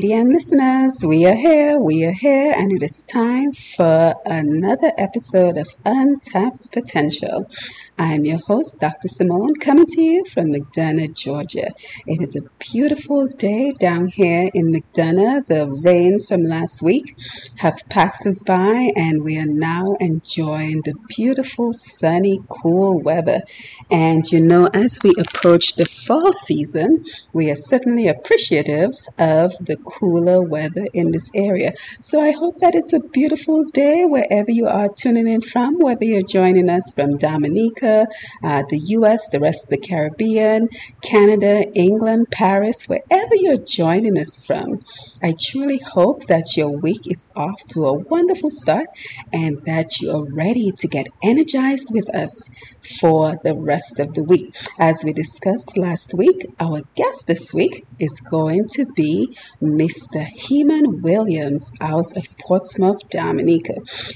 TDN listeners, we are here, we are here, and it is time for another episode of Untapped Potential. I am your host, Dr. Simone, coming to you from McDonough, Georgia. It is a beautiful day down here in McDonough. The rains from last week have passed us by, and we are now enjoying the beautiful, sunny, cool weather. And you know, as we approach the fall season, we are certainly appreciative of the cooler weather in this area. So I hope that it's a beautiful day wherever you are tuning in from, whether you're joining us from Dominica, uh, the US, the rest of the Caribbean, Canada, England, Paris, wherever you're joining us from. I truly hope that your week is off to a wonderful start and that you are ready to get energized with us for the rest of the week. As we discussed last week, our guest this week is going to be Mr. Heman Williams out of Portsmouth, Dominica.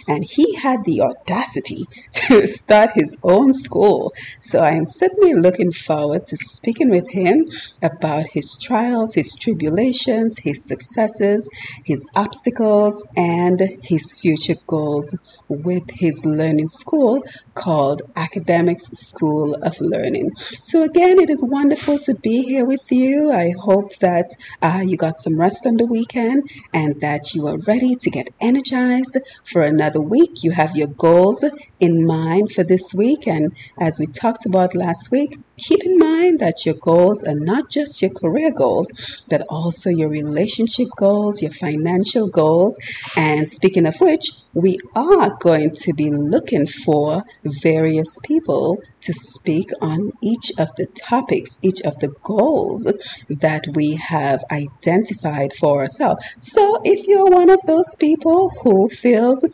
And he had the audacity to start his own school. So I am certainly looking forward to speaking with him about his trials, his tribulations, his successes, his obstacles, and his future goals with his learning school called Academics School of Learning. So, again, it is wonderful to be here with you. I hope that uh, you got some rest on the weekend and that you are ready to get energized for another week. You have your goals in mind for this week. And as we talked about last week, keep in mind that your goals are not just your career goals, but also your relationship goals, your financial goals. And speaking of which, we are going to be looking for various people to speak on each of the topics, each of the goals that we have identified for ourselves. So if you're one of those people who feels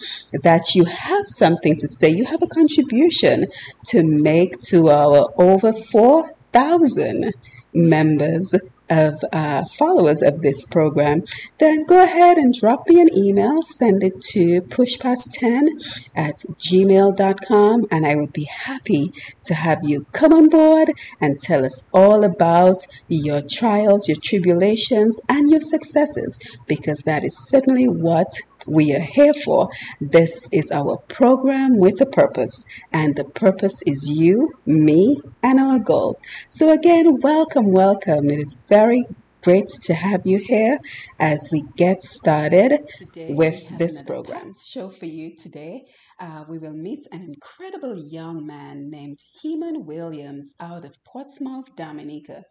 that you have something to say, you have a contribution to make to our over 4,000 members of uh, followers of this program, then go ahead and drop me an email. Send it to pushpast10 at gmail.com, and I would be happy to have you come on board and tell us all about your trials, your tribulations, and your successes, because that is certainly what we are here for. This is our program with a purpose, and the purpose is you, me, and our goals. So, again, welcome, welcome. It is very great to have you here as we get started Today with this program. show for you today. Uh, we will meet an incredible young man named Heman Williams out of Portsmouth, Dominica.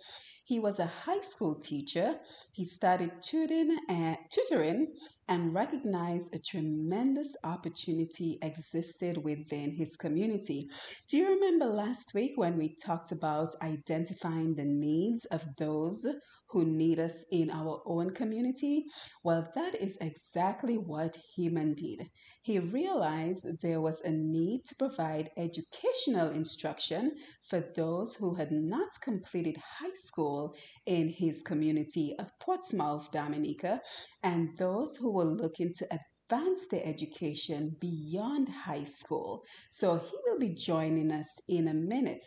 He was a high school teacher. He started tutoring and, tutoring and recognized a tremendous opportunity existed within his community. Do you remember last week when we talked about identifying the needs of those who need us in our own community? Well, that is exactly what Heman did. He realized there was a need to provide educational instruction for those who had not completed high school in his community of Portsmouth, Dominica, and those who were looking to advance their education beyond high school. So he will be joining us in a minute.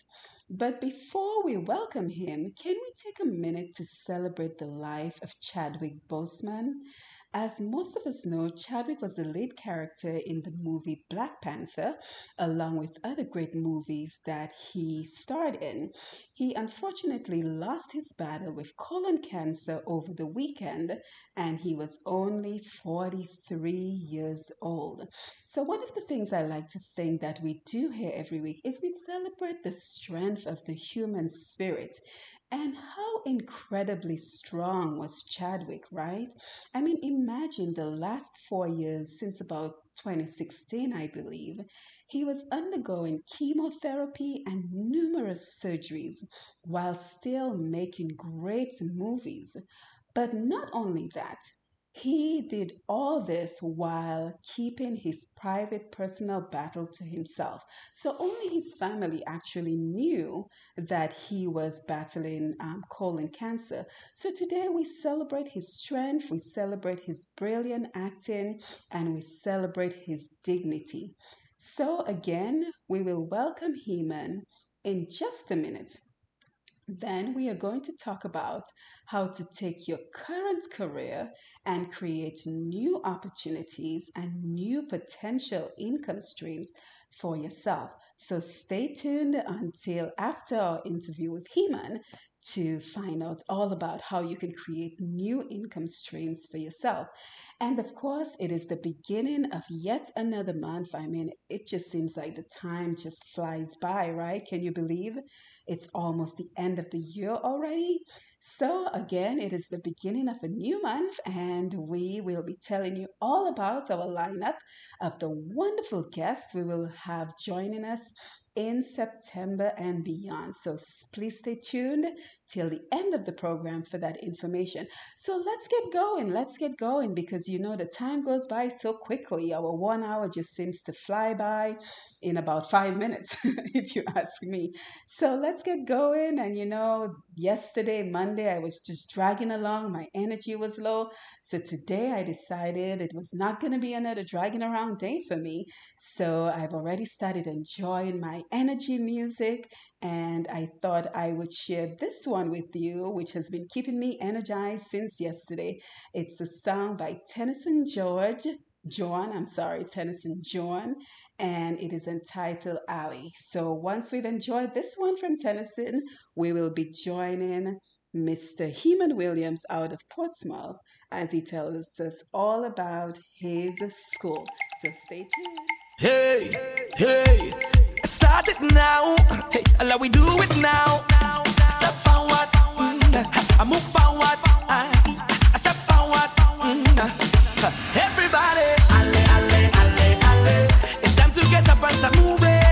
But before we welcome him, can we take a minute to celebrate the life of Chadwick Boseman? As most of us know, Chadwick was the lead character in the movie Black Panther, along with other great movies that he starred in. He unfortunately lost his battle with colon cancer over the weekend, and he was only 43 years old. So, one of the things I like to think that we do here every week is we celebrate the strength of the human spirit And how incredibly strong was Chadwick, right? I mean, imagine the last four years since about 2016, I believe. He was undergoing chemotherapy and numerous surgeries while still making great movies. But not only that, he did all this while keeping his private personal battle to himself. So only his family actually knew that he was battling um, colon cancer. So today we celebrate his strength, we celebrate his brilliant acting, and we celebrate his dignity. So again, we will welcome Heman in just a minute. Then we are going to talk about how to take your current career and create new opportunities and new potential income streams for yourself. So stay tuned until after our interview with Heman to find out all about how you can create new income streams for yourself. And of course, it is the beginning of yet another month. I mean, it just seems like the time just flies by, right? Can you believe it's almost the end of the year already? So, again, it is the beginning of a new month, and we will be telling you all about our lineup of the wonderful guests we will have joining us in September and beyond. So please stay tuned till the end of the program for that information. So let's get going. Let's get going because you know the time goes by so quickly. Our one hour just seems to fly by in about five minutes, if you ask me. So let's get going. And you know, yesterday, Monday, I was just dragging along. My energy was low. So today I decided it was not going to be another dragging around day for me. So I've already started enjoying my energy music. And I thought I would share this one with you, which has been keeping me energized since yesterday. It's a song by Tennyson George. John, I'm sorry, Tennyson John, and it is entitled Ali. So once we've enjoyed this one from Tennyson, we will be joining Mr. Heman Williams out of Portsmouth as he tells us all about his school. So stay tuned. Hey, hey, start it now. Hey, we do it now. Step forward, mm, I move forward. I, step forward. Mm, everybody, alle, alle, alle, alle. It's time to get up and start moving. It.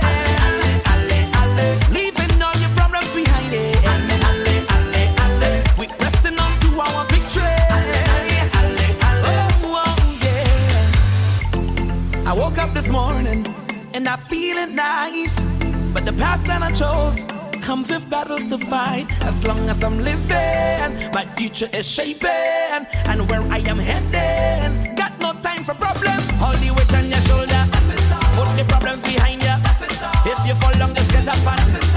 I woke up this morning and I feeling nice. But the path that I chose comes with battles to fight. As long as I'm living, my future is shaping. And where I am heading, got no time for problems. All the weight on your shoulder, put the problems behind you. If you fall down, just get up and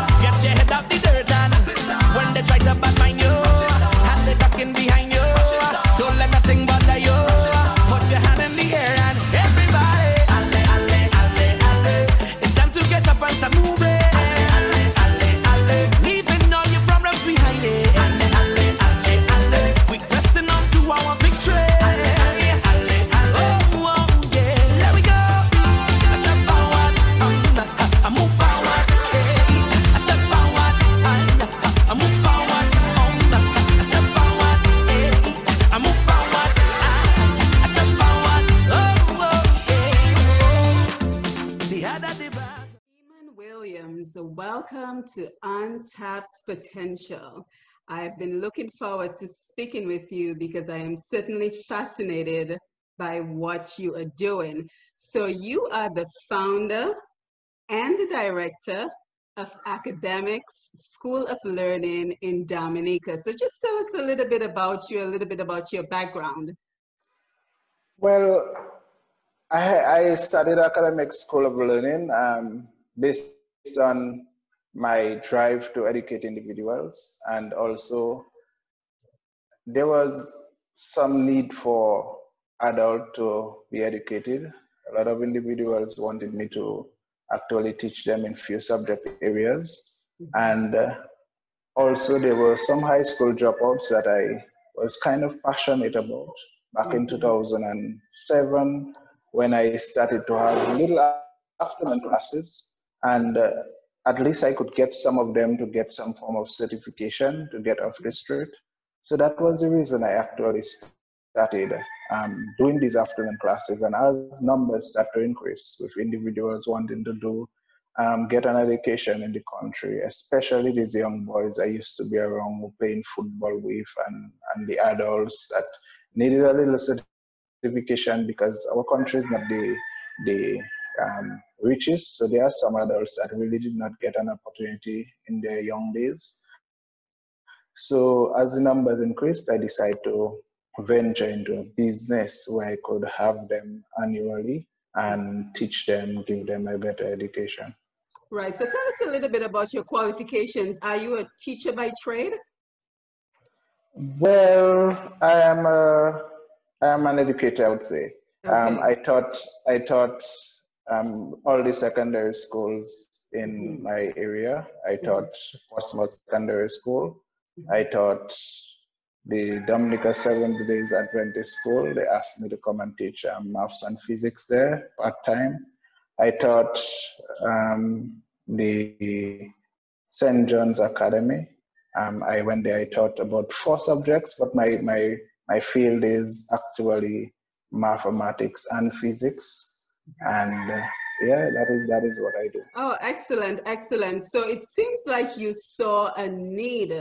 Untapped Potential. I've been looking forward to speaking with you because I am certainly fascinated by what you are doing. So, you are the founder and the director of Academics School of Learning in Dominica. So, just tell us a little bit about you, a little bit about your background. Well, I, I studied academic school of learning um, based on my drive to educate individuals, and also there was some need for adult to be educated. A lot of individuals wanted me to actually teach them in few subject areas, and uh, also there were some high school dropouts that I was kind of passionate about back in 2007 when I started to have little afternoon classes. And uh, at least I could get some of them to get some form of certification to get off the street. So that was the reason I actually started um, doing these afternoon classes. And as numbers start to increase with individuals wanting to do um, get an education in the country, especially these young boys I used to be around playing football with and, and the adults that needed a little certification because our country is not the, the um, richest. So there are some adults that really did not get an opportunity in their young days. So as the numbers increased, I decided to venture into a business where I could have them annually and teach them, give them a better education. Right. So tell us a little bit about your qualifications. Are you a teacher by trade? Well, I am a I am an educator, I would say. Okay. Um, I taught I taught um, all the secondary schools in Mhm. my area. I Mhm. taught Portsmouth Secondary School. Mhm. I taught the Dominica Seventh Days Adventist School. They asked me to come and teach um, maths and physics there part time. I taught um, the St. John's Academy. Um, I went there. I taught about four subjects, but my my my field is actually mathematics and physics and uh, yeah that is that is what i do Oh, excellent, excellent. So it seems like you saw a need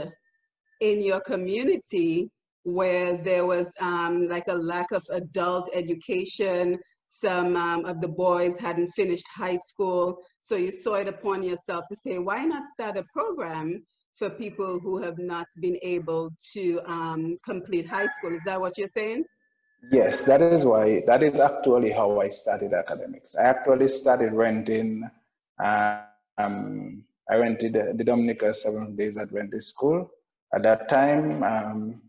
in your community where there was um, like a lack of adult education. Some um, of the boys hadn't finished high school. So you saw it upon yourself to say, why not start a program for people who have not been able to um, complete high school? Is that what you're saying? Yes that is why that is actually how i started academics i actually started renting uh, um, i rented the, the dominica seventh days adventist school at that time um,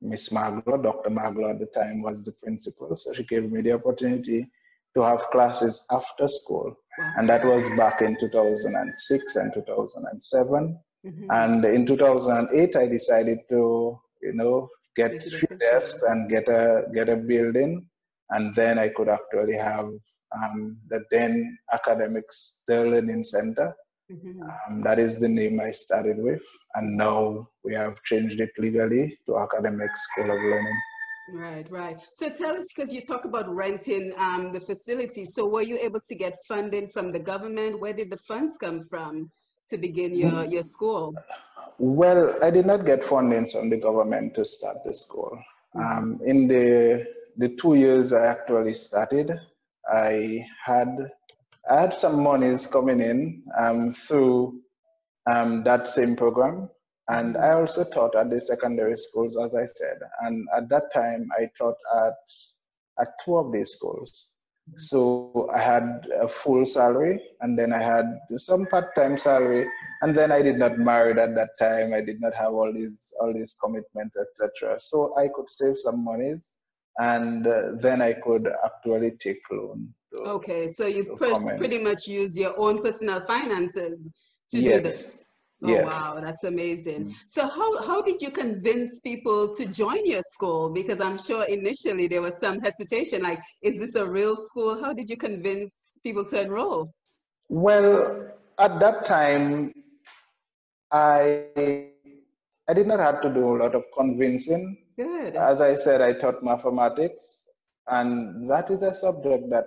miss maglo dr maglo at the time was the principal so she gave me the opportunity to have classes after school Wow. and that was back in 2006 and 2007 Mhm. And in 2008, I decided to, you know, get three desks and get a get a building, and then I could actually have um, the then academics the learning center. Mhm. Um, that is the name I started with, and now we have changed it legally to Academic School of Learning. Right, right. So tell us, because you talk about renting um, the facility. So were you able to get funding from the government? Where did the funds come from to begin your, your school? Well, I did not get funding from the government to start the school. Um, in the the two years I actually started, I had I had some monies coming in um, through um, that same program, and I also taught at the secondary schools, as I said. And at that time, I taught at at two of these schools. So I had a full salary, and then I had some part-time salary, and then I did not marry at that time. I did not have all these all these commitments, etc. So I could save some monies, and uh, then I could actually take loan. To, Okay, so you pretty much use your own personal finances to do this. Oh, Yes. wow, that's amazing. Mm. So how, how did you convince people to join your school? Because I'm sure initially there was some hesitation, like, is this a real school? How did you convince people to enroll? Well, at that time, I I did not have to do a lot of convincing. Good. As I said, I taught mathematics, and that is a subject that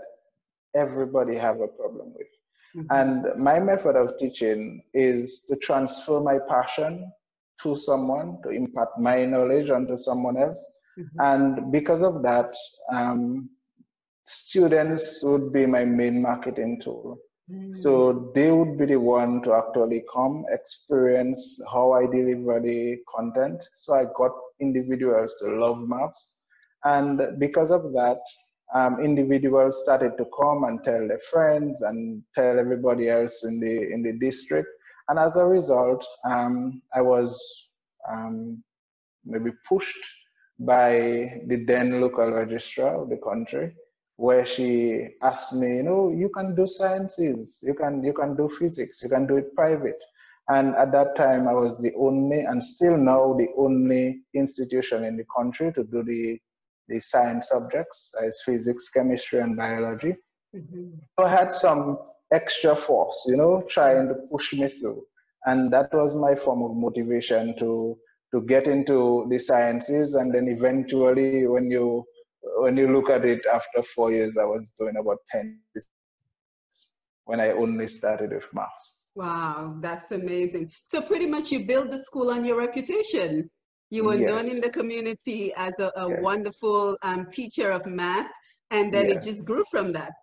everybody have a problem with. Mhm. And my method of teaching is to transfer my passion to someone, to impart my knowledge onto someone else. Mhm. And because of that, um, students would be my main marketing tool. Mm. So they would be the one to actually come experience how I deliver the content. So I got individuals to love maps. And because of that, um, individuals started to come and tell their friends and tell everybody else in the in the district. And as a result, um, I was um, maybe pushed by the then local registrar of the country where she asked me, you know, you can do sciences, you can you can do physics, you can do it private. And at that time, I was the only, and still now the only institution in the country to do the the science subjects, as physics, chemistry, and biology. Mhm. So I had some extra force, you know, trying to push me through. And that was my form of motivation to to get into the sciences. And then eventually, when you when you look at it, after four years, I was doing about ten when I only started with maths. Wow, that's amazing. So pretty much you build the school on your reputation. You were Yes. known in the community as a, a Yes. wonderful um, teacher of math, and then it just grew from that.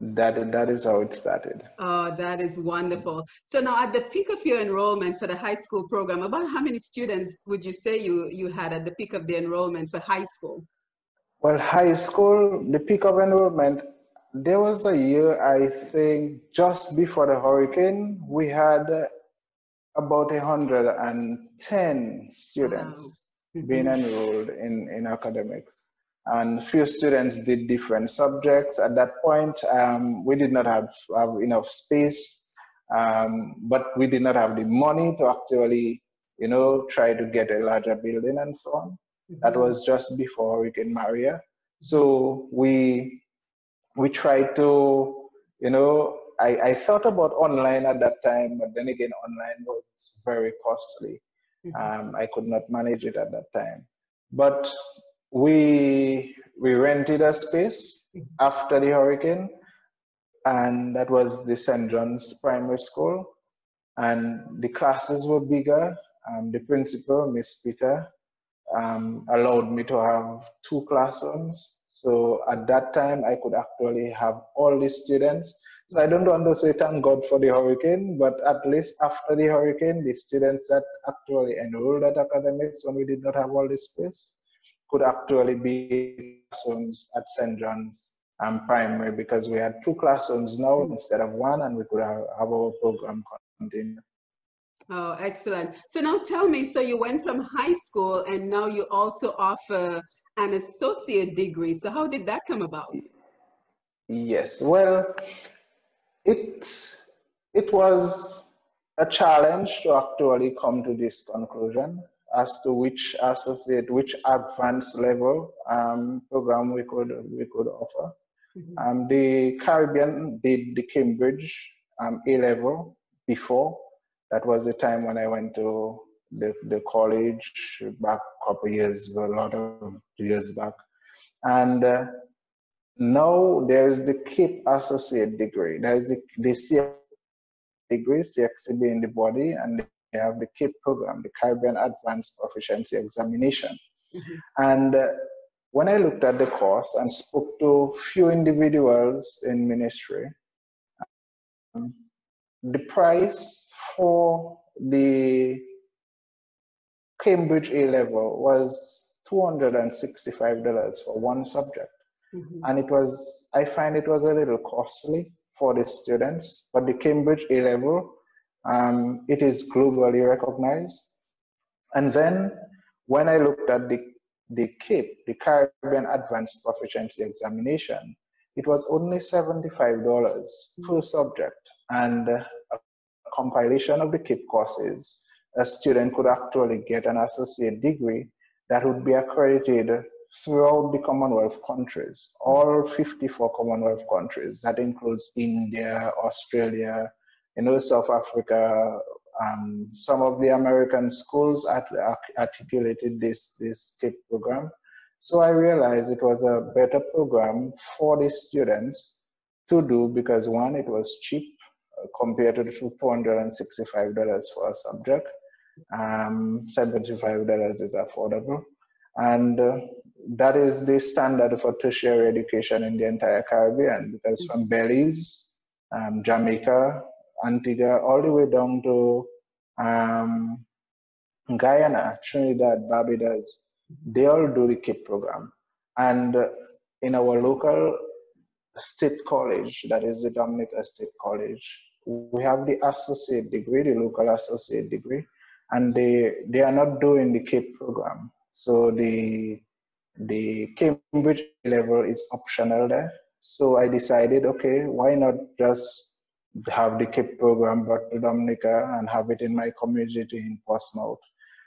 That that is how it started. Oh, that is wonderful. So now at the peak of your enrollment for the high school program, about how many students would you say you, you had at the peak of the enrollment for high school? Well, high school, the peak of enrollment, there was a year, I think, just before the hurricane, we had about 110 students being Mhm. enrolled in, in academics. And few students did different subjects. At that point, um, we did not have, have enough space, um, but we did not have the money to actually, you know, try to get a larger building and so on. That Mhm. was just before we Hurricane Maria. So we we tried to, you know, I, I thought about online at that time, but then again, online was very costly. Mhm. Um, I could not manage it at that time. But we we rented a space after the hurricane, and that was the St. John's Primary School. And the classes were bigger. Um, the principal, Miss Peter, um, allowed me to have two classrooms. So at that time, I could actually have all the students. So I don't want to say thank God for the hurricane, but at least after the hurricane, the students that actually enrolled at academics when we did not have all this space could actually be classrooms at St. John's um, Primary because we had two classrooms now instead of one, and we could have, have our program continue. Oh, excellent. So now tell me, so you went from high school and now you also offer an associate degree. So how did that come about? Yes, well, it it was a challenge to actually come to this conclusion as to which associate, which advanced level um, program we could we could offer. Mhm. Um, the Caribbean did the Cambridge um, A level before. That was the time when I went to the, the college back a couple years a lot of years back. And uh, now there's the CAPE associate degree. There's the, the CX degree, CXCB in the body, and they have the CAPE program, the Caribbean Advanced Proficiency Examination. Mhm. And uh, when I looked at the course and spoke to few individuals in ministry, um, the price for the Cambridge A level was $265 for one subject. Mhm. And it was, I find it was a little costly for the students, but the Cambridge A level, um, it is globally recognized. And then when I looked at the, the CAPE, the Caribbean Advanced Proficiency Examination, it was only $75 per subject. And uh, a compilation of the CAPE courses, a student could actually get an associate degree that would be accredited throughout the Commonwealth countries, all 54 Commonwealth countries. That includes India, Australia, you know, South Africa. Um, some of the American schools articulated this this CAPE program. So I realized it was a better program for the students to do because one, it was cheap uh, compared to the $265 for a subject. Um, $75 is affordable. And uh, that is the standard for tertiary education in the entire Caribbean because from Belize, um, Jamaica, Antigua, all the way down to um, Guyana, Trinidad, Barbados, they all do the CAPE program. And in our local state college, that is the Dominica State College, we have the associate degree, the local associate degree, and they, they are not doing the CAPE program. So the the Cambridge level is optional there. So I decided, okay, why not just have the CAPE program brought to Dominica and have it in my community in Portsmouth,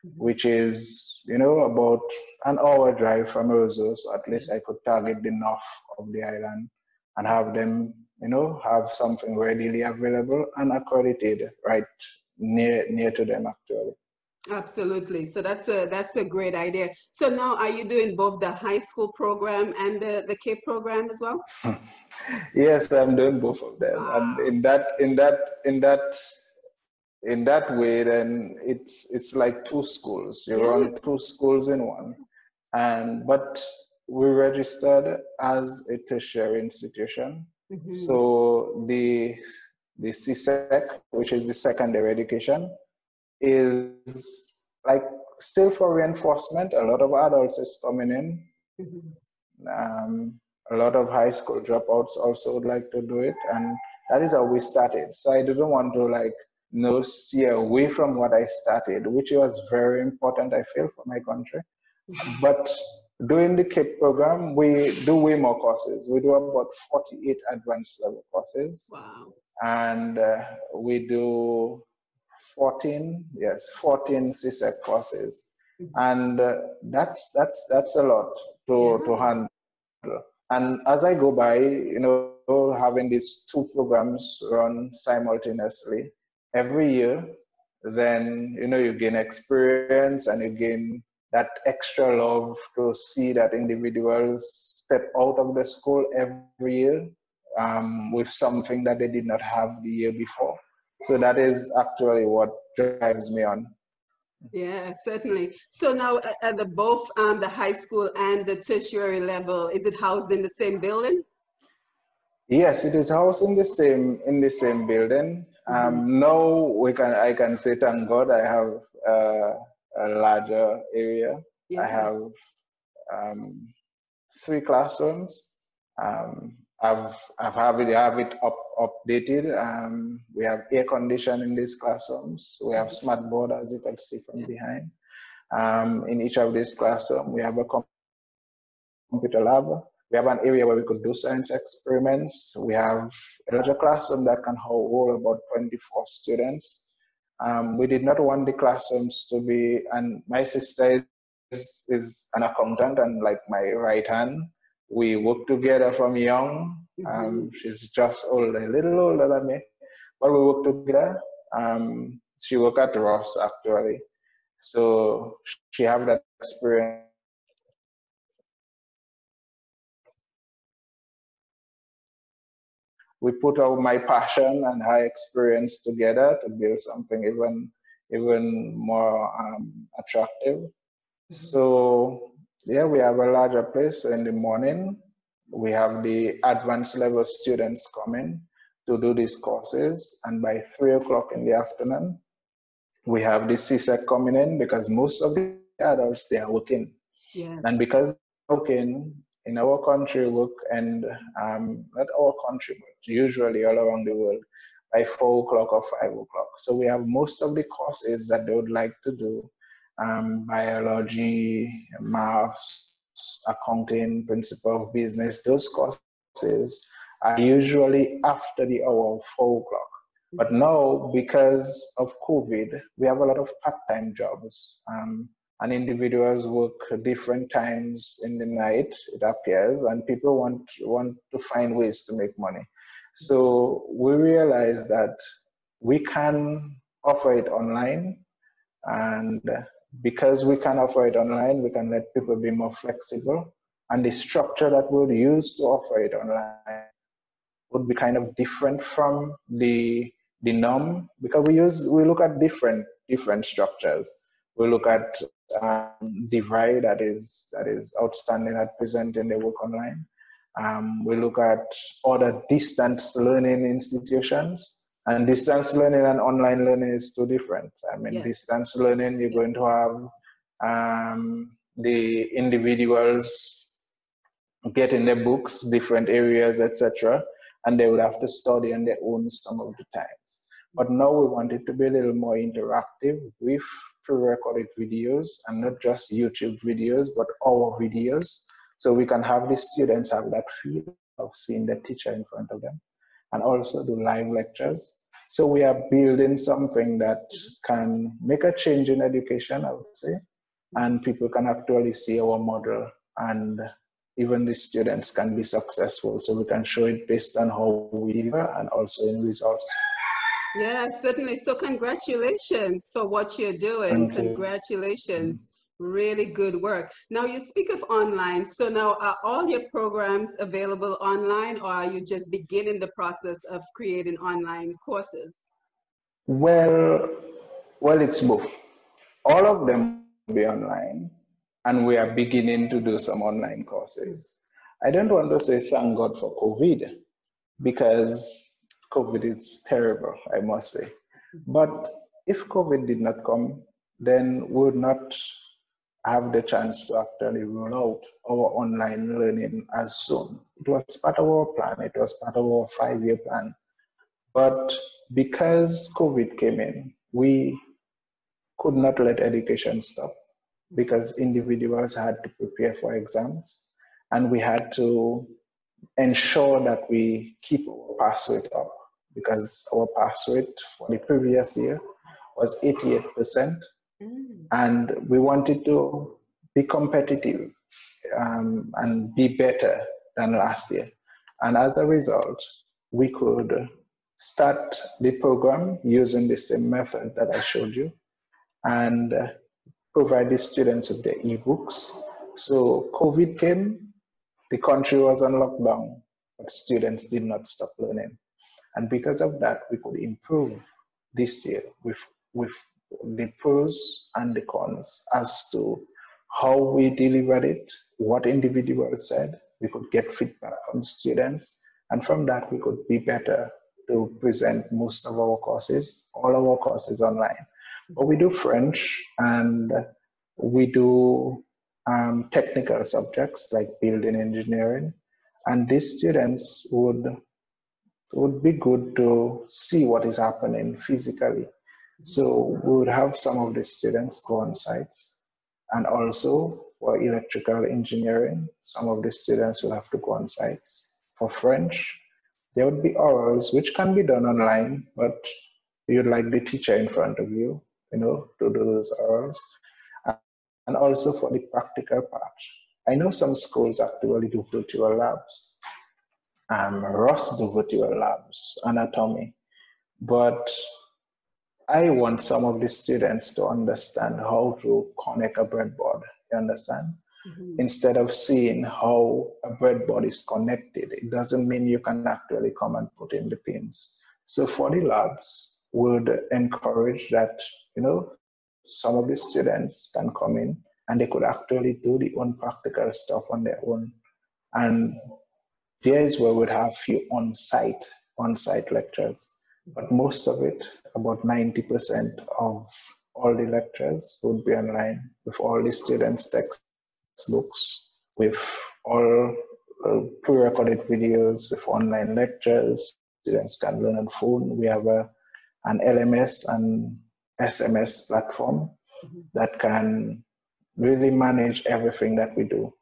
mm-hmm. which is, you know, about an hour drive from Roseau. So at least I could target the north of the island. and have them, you know, have something readily available and accredited right near near to them actually. Absolutely. So that's a that's a great idea. So now are you doing both the high school program and the, the K program as well? yes, I'm doing both of them. Wow. And in that in that in that in that way then it's it's like two schools. You run Yes. two schools in one. And but we registered as a tertiary institution. Mhm. So the the CSEC, which is the secondary education, is like still for reinforcement. A lot of adults is coming in. Mhm. Um, a lot of high school dropouts also would like to do it, and that is how we started. So I didn't want to like no steer away from what I started, which was very important. I feel for my country. But doing the CAPE program, we do way more courses. We do about 48 advanced level courses Wow. and uh, we do 14 yes 14 CSEC courses Mhm. and uh, that's that's that's a lot to to handle and as i go by you know having these two programs run simultaneously every year then you know you gain experience and you gain that extra love to see that individuals step out of the school every year um, with something that they did not have the year before. So that is actually what drives me on. Yeah, certainly. So now at, the both um, the high school and the tertiary level, is it housed in the same building? Yes, it is housed in the same in the same building. Um, now we can I can say thank God I have uh, a larger area. I have um, three classrooms. Um, I've I've have it have it up updated. Um, we have air condition in these classrooms. We have smart board as you can see from behind. Um, in each of these classrooms, we have a com- computer lab. We have an area where we could do science experiments. We have a larger classroom that can hold about 24 students. Um, we did not want the classrooms to be, and my sister is, is an accountant and like my right hand. We work together from young. Um, she's just older, a little older than me, but we work together. Um, she work at Ross actually, so she have that experience. We put all my passion and her experience together to build something even even more um, attractive. So yeah, we have a larger place in the morning. We have the advanced level students coming to do these courses, and by three o'clock in the afternoon, we have the CSEC coming in because most of the adults they are working, Yeah. and because they're working in our country work and um, not our country, but usually all around the world by four o'clock or five o'clock. So we have most of the courses that they would like to do um, biology, maths, accounting, principle of business, those courses are usually after the hour of four o'clock. But now, because of COVID, we have a lot of part-time jobs. Um, and individuals work different times in the night, it appears, and people want, want to find ways to make money. So we realize that we can offer it online and because we can offer it online, we can let people be more flexible. And the structure that we'll use to offer it online would be kind of different from the the norm because we use we look at different different structures. We look at um, divide that is that is outstanding at present in the work online. Um, we look at other distance learning institutions and distance learning and online learning is too different. I mean, Yes. distance learning, you're going to have um, the individuals get in their books, different areas, etc., and they would have to study on their own some of the times. But now we want it to be a little more interactive with pre-recorded videos and not just YouTube videos, but our videos. So we can have the students have that feel of seeing the teacher in front of them and also do live lectures. So we are building something that can make a change in education, I would say, and people can actually see our model and even the students can be successful. So we can show it based on how we deliver and also in results. Yeah, certainly. So congratulations for what you're doing. Thank you. Really good work. Now you speak of online. So now are all your programs available online or are you just beginning the process of creating online courses? Well, well, it's both. All of them will be online, and we are beginning to do some online courses. I don't want to say thank God for COVID because COVID is terrible, I must say. But if COVID did not come, then we would not have the chance to actually roll out our online learning as soon. It was part of our plan, it was part of our five year plan. But because COVID came in, we could not let education stop because individuals had to prepare for exams and we had to ensure that we keep our pass rate up because our pass rate for the previous year was 88% Mm. and we wanted to be competitive um, and be better than last year. And as a result, we could start the program using the same method that I showed you and provide the students with their ebooks. So COVID came, the country was on lockdown, but students did not stop learning. And because of that, we could improve this year with, with the pros and the cons as to how we delivered it, what individuals said. We could get feedback from students, and from that, we could be better to present most of our courses, all of our courses online. But we do French and we do um, technical subjects like building engineering, and these students would would be good to see what is happening physically. So we would have some of the students go on sites, and also for electrical engineering, some of the students will have to go on sites. For French, there would be orals which can be done online, but you'd like the teacher in front of you, you know, to do those orals. And also for the practical part. I know some schools actually do virtual labs. Um, Ross do virtual labs, anatomy. But I want some of the students to understand how to connect a breadboard. You understand? Mhm. Instead of seeing how a breadboard is connected, it doesn't mean you can actually come and put in the pins. So for the labs, would encourage that, you know, some of the students can come in and they could actually do the own practical stuff on their own. And there is where we'd have few on-site, on-site lectures. But most of it, about 90% of all the lectures would be online with all the students' textbooks, with all uh, pre-recorded videos, with online lectures. Students can learn on phone. We have a, an LMS and SMS platform Mhm. that can really manage everything that we do.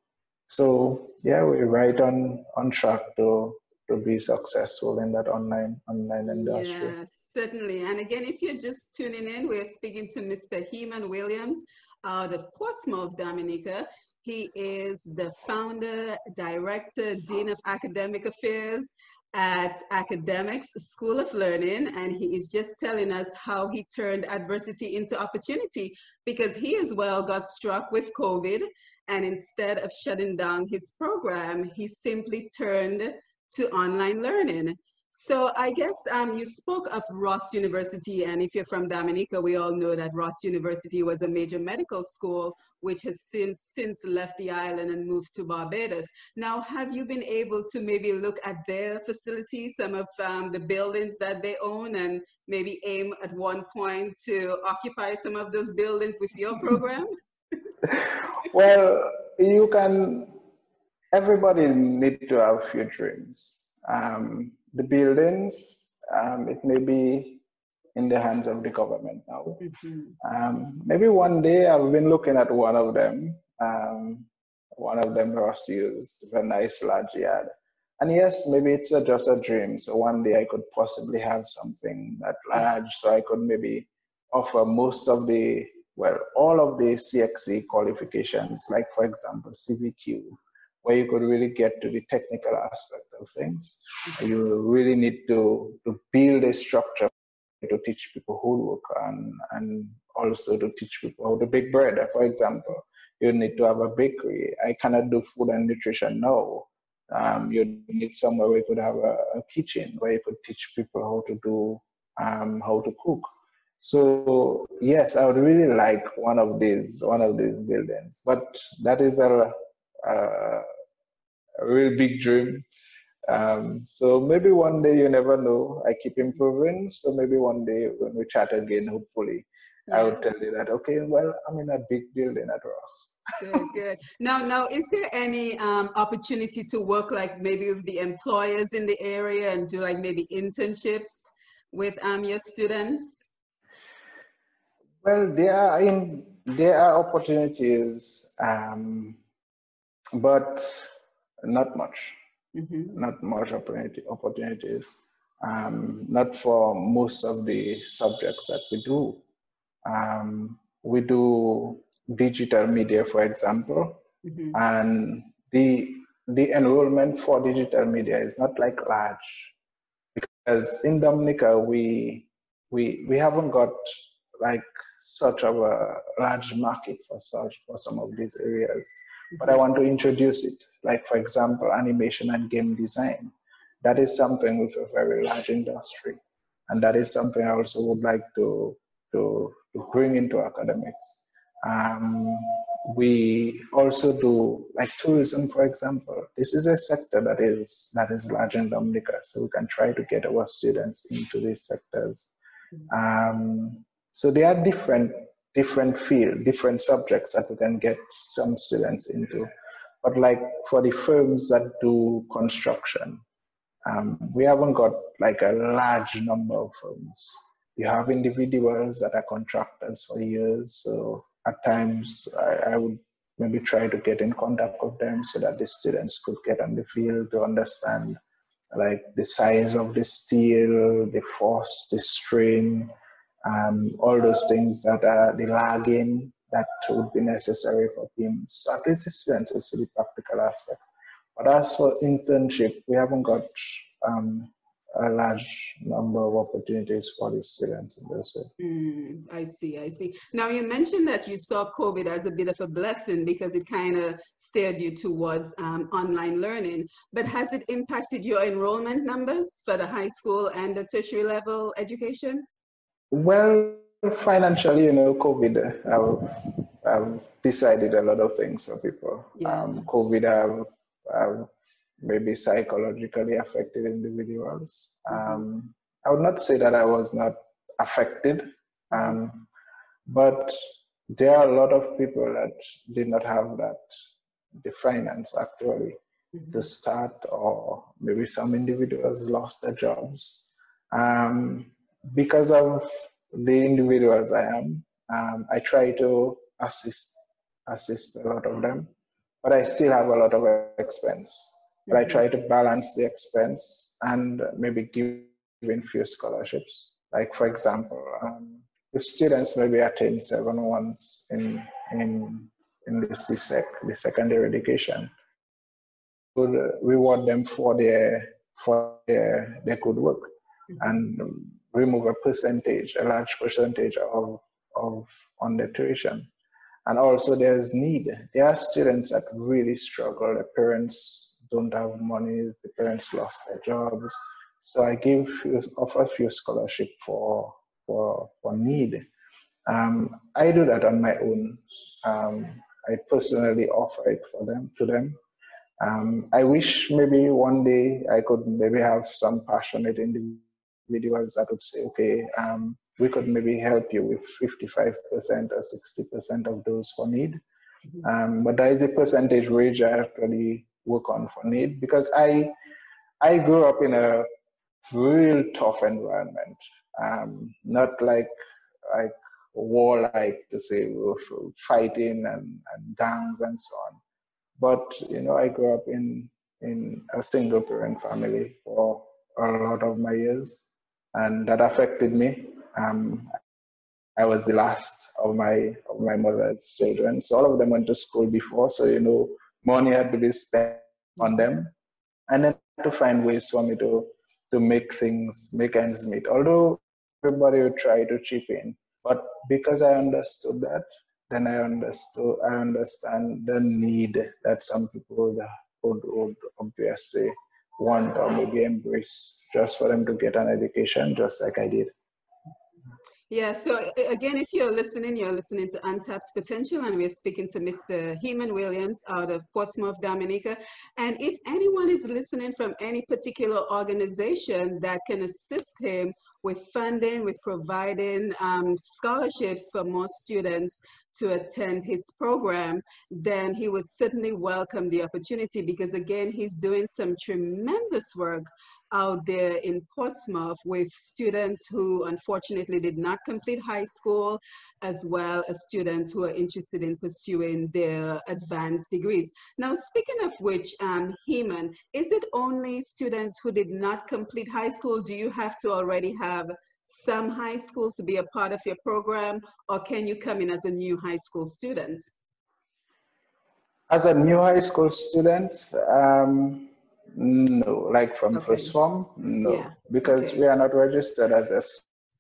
So yeah, we're right on on track to to be successful in that online online industry. Yes, certainly. And again, if you're just tuning in, we're speaking to Mr. Heman Williams uh, out of Portsmouth, Dominica. He is the founder, director, dean of academic affairs at Academics School of Learning, and he is just telling us how he turned adversity into opportunity because he as well got struck with COVID, and instead of shutting down his program, he simply turned to online learning. So I guess um, you spoke of Ross University, and if you're from Dominica, we all know that Ross University was a major medical school, which has since since left the island and moved to Barbados. Now, have you been able to maybe look at their facilities, some of um, the buildings that they own, and maybe aim at one point to occupy some of those buildings with your program? well, you can. Everybody need to have few dreams. Um, the buildings, um, it may be in the hands of the government now. Mhm. Um, maybe one day I've been looking at one of them. Um, one of them Ross used a nice large yard. And yes, maybe it's a, just a dream. So one day I could possibly have something that large, so I could maybe offer most of the, well, all of the CXC qualifications, like for example, CVQ, where you could really get to the technical aspect of things. You really need to, to build a structure to teach people woodwork and, and also to teach people how to bake bread. For example, you need to have a bakery. I cannot do food and nutrition now. Um, you need somewhere where you could have a, a, kitchen where you could teach people how to do um, how to cook. So yes, I would really like one of these one of these buildings, but that is a, a, a real big dream. Um, so maybe one day you never know. I keep improving. So maybe one day when we chat again, hopefully, yeah. I would tell you that okay, well, I'm in a big building at Ross. good, good. Now, now, is there any um, opportunity to work like maybe with the employers in the area and do like maybe internships with um, your students? Well, there are in there are opportunities, um, but not much. Mm-hmm. Not much opportunity, opportunities. Um, not for most of the subjects that we do. Um, we do digital media, for example, mm-hmm. and the the enrollment for digital media is not like large because in Dominica we we we haven't got like such of a large market for such for some of these areas. But I want to introduce it, like for example, animation and game design. That is something with a very large industry, and that is something I also would like to to, to bring into academics. Um, we also do like tourism, for example. This is a sector that is that is large in Dominica, so we can try to get our students into these sectors. Um, so there are different different field, different subjects that we can get some students into. But like for the firms that do construction, um, we haven't got like a large number of firms. You have individuals that are contractors for years, so at times I, I, would maybe try to get in contact with them so that the students could get on the field to understand like the size of the steel, the force, the strain, um, all those things that are the lagging that would be necessary for teams. So at least will see the practical aspect. But as for internship, we haven't got um, a large number of opportunities for the students in this way. Mm, I see, I see. Now you mentioned that you saw COVID as a bit of a blessing because it kind of steered you towards um, online learning. But has it impacted your enrollment numbers for the high school and the tertiary level education? Well, financially, you know, COVID, I've, I've decided a lot of things for people. Yeah. Um, COVID have, have maybe psychologically affected individuals. Um, I would not say that I was not affected, um, but there are a lot of people that did not have that the finance actually mm-hmm. to start, or maybe some individuals lost their jobs. Um, because of the individuals I am, um, I try to assist assist a lot of them, but I still have a lot of expense but I try to balance the expense and maybe give in few scholarships. Like for example, um, if students maybe attain seven ones in in in the CSEC, the secondary education, would reward them for their for their their good work mm-hmm. and remove a percentage, a large percentage of of on the tuition. And also there's need. There are students that really struggle. The parents don't have money, the parents lost their jobs. So I give offer few scholarship for for for need. Um, I do that on my own. Um, I personally offer it for them to them. Um, I wish maybe one day I could maybe have some passionate individuals that would say, okay, um, we could maybe help you with 55% or 60% of those for need. Mm-hmm. Um, but that is a percentage range I actually work on for need because I I grew up in a real tough environment. Um, not like like war like to say fighting and, and gangs and so on. But you know, I grew up in in a single parent family for a lot of my years, and that affected me. Um, I was the last of my of my mother's children, so all of them went to school before. So you know, money had to be spent on them, and then to find ways for me to to make things make ends meet. Although everybody would try to chip in, but because I understood that, then I understood I understand the need that some people would, would, would obviously want or maybe embrace just for them to get an education, just like I did. Yeah, so again, if you're listening, you're listening to Untapped Potential, and we're speaking to Mr. Heman Williams out of Portsmouth, Dominica. And if anyone is listening from any particular organization that can assist him with funding, with providing um, scholarships for more students to attend his program, then he would certainly welcome the opportunity because, again, he's doing some tremendous work out there in Portsmouth with students who unfortunately did not complete high school, as well as students who are interested in pursuing their advanced degrees. Now, speaking of which, um, Heman, is it only students who did not complete high school? Do you have to already have some high schools to be a part of your program, or can you come in as a new high school student? As a new high school student, um, no, like from okay. first form, no, yeah. because okay. we are not registered as a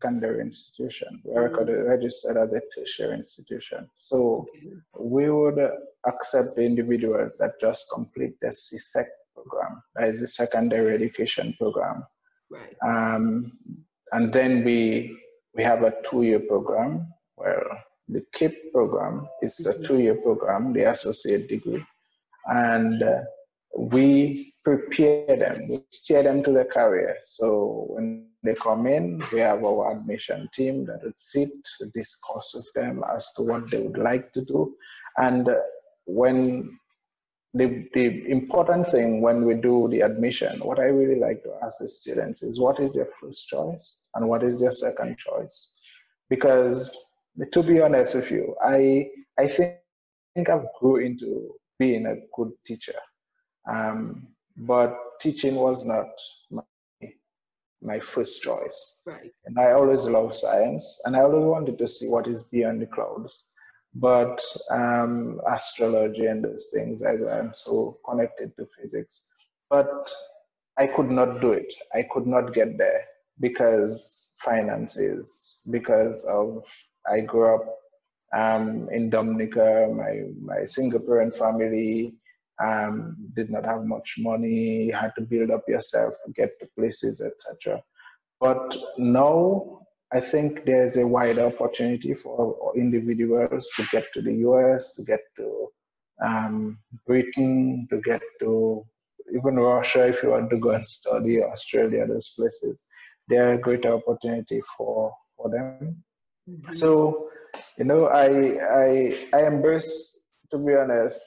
secondary institution. We are mm-hmm. registered as a tertiary institution. So okay. we would accept the individuals that just complete the CSEC program, that is the secondary education program. Right. Um, and then we we have a two-year program where the CAPE program is mm-hmm. a two-year program, the associate degree, and uh, we prepare them, we steer them to the career. So when they come in, we have our admission team that would sit, discuss with them as to what they would like to do. And when the, the important thing when we do the admission, what I really like to ask the students is what is your first choice and what is your second choice? Because to be honest with you, I I think, I think I've grew into being a good teacher um, but teaching was not my, my first choice. Right. And I always love science and I always wanted to see what is beyond the clouds. But um, astrology and those things, I, I'm so connected to physics. But I could not do it. I could not get there because finances, because of I grew up um, in Dominica, my, my single parent family, um, did not have much money, you had to build up yourself to get to places, etc. But now I think there's a wider opportunity for individuals to get to the US, to get to um, Britain, to get to even Russia if you want to go and study, Australia, those places. There are greater opportunity for, for them. Mm-hmm. So, you know, I, I, I embrace, to be honest,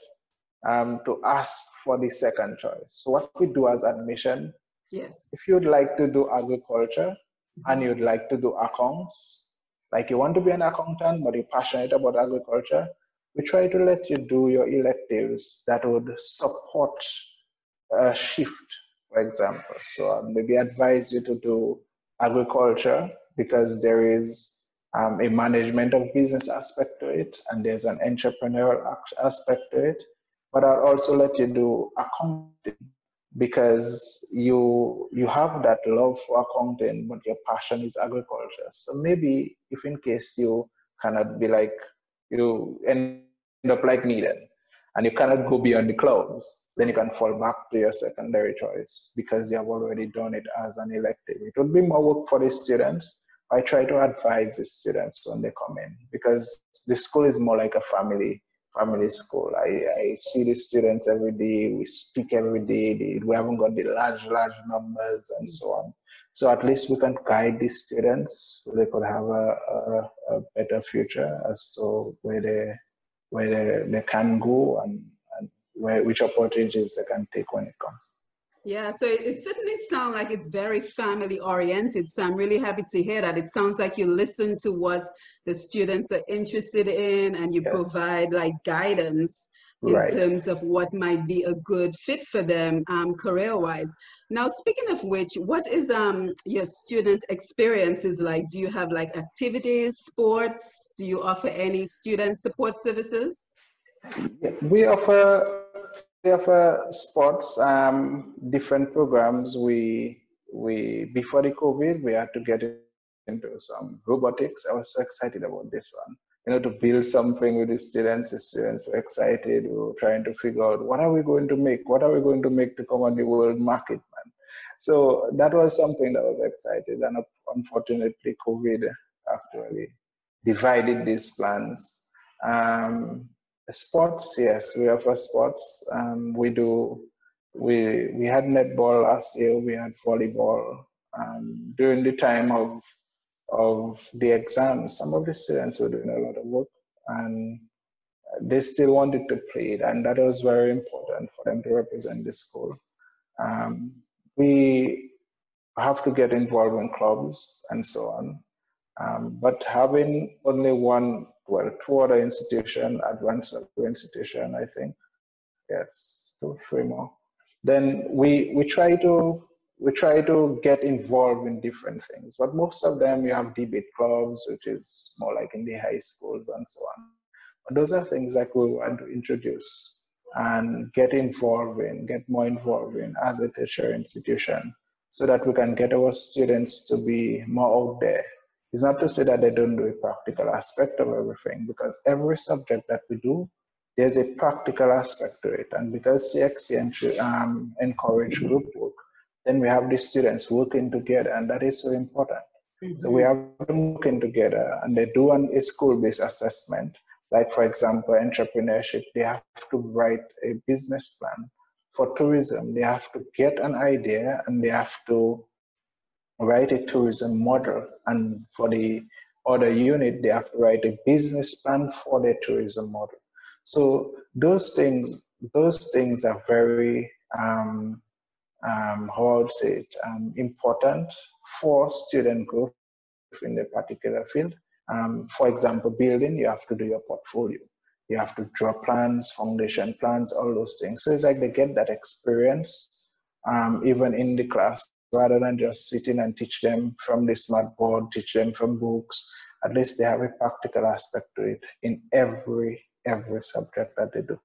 um, to ask for the second choice. So what we do as admission, yes. if you'd like to do agriculture. And you'd like to do accounts, like you want to be an accountant but you're passionate about agriculture, we try to let you do your electives that would support a shift, for example. So I'd maybe advise you to do agriculture because there is um, a management of business aspect to it and there's an entrepreneurial aspect to it but I'll also let you do accounting because you you have that love for accounting, but your passion is agriculture. So maybe if in case you cannot be like you end up like Needham and you cannot go beyond the clouds, then you can fall back to your secondary choice because you have already done it as an elective. It would be more work for the students. I try to advise the students when they come in because the school is more like a family family school. I, I see the students every day, we speak every day, we haven't got the large, large numbers and so on. So at least we can guide these students so they could have a, a, a better future as to where they where they, they can go and, and where which opportunities they can take when it comes. Yeah, so it, certainly sounds like it's very family oriented. So I'm really happy to hear that. It sounds like you listen to what the students are interested in and you yes. provide like guidance in right. terms of what might be a good fit for them um, career wise. Now, speaking of which, what is um, your student experiences like? Do you have like activities, sports? Do you offer any student support services? We offer offer sports, um, different programs. We we before the COVID, we had to get into some robotics. I was so excited about this one. You know, to build something with the students. The students were excited. We were trying to figure out what are we going to make? What are we going to make to come on the world market, man? So that was something that was excited. And unfortunately, COVID actually divided these plans. Um, sports, yes, we offer sports. Um, we do. We we had netball last year. We had volleyball. Um, during the time of of the exams, some of the students were doing a lot of work, and they still wanted to play and that was very important for them to represent the school. Um, we have to get involved in clubs and so on. Um, but having only one, other institution, advanced institution, I think, yes, two, three more. Then we we try to we try to get involved in different things. But most of them, you have debate clubs, which is more like in the high schools and so on. But those are things that we want to introduce and get involved in, get more involved in as a tertiary institution so that we can get our students to be more out there. It's not to say that they don't do a practical aspect of everything, because every subject that we do, there's a practical aspect to it. And because CXC um, encourage group work, then we have the students working together, and that is so important. Mm-hmm. So we have them working together, and they do an, a school-based assessment. Like for example, entrepreneurship, they have to write a business plan for tourism, they have to get an idea and they have to write a tourism model. And for the other unit, they have to write a business plan for their tourism model. So those things, those things are very, um, um, how would say it, um, important for student growth in the particular field. Um, for example, building, you have to do your portfolio you have to draw plans, foundation plans, all those things. So it's like they get that experience um, even in the class rather than just sitting and teach them from the smart board, teach them from books. At least they have a practical aspect to it in every every subject that they do.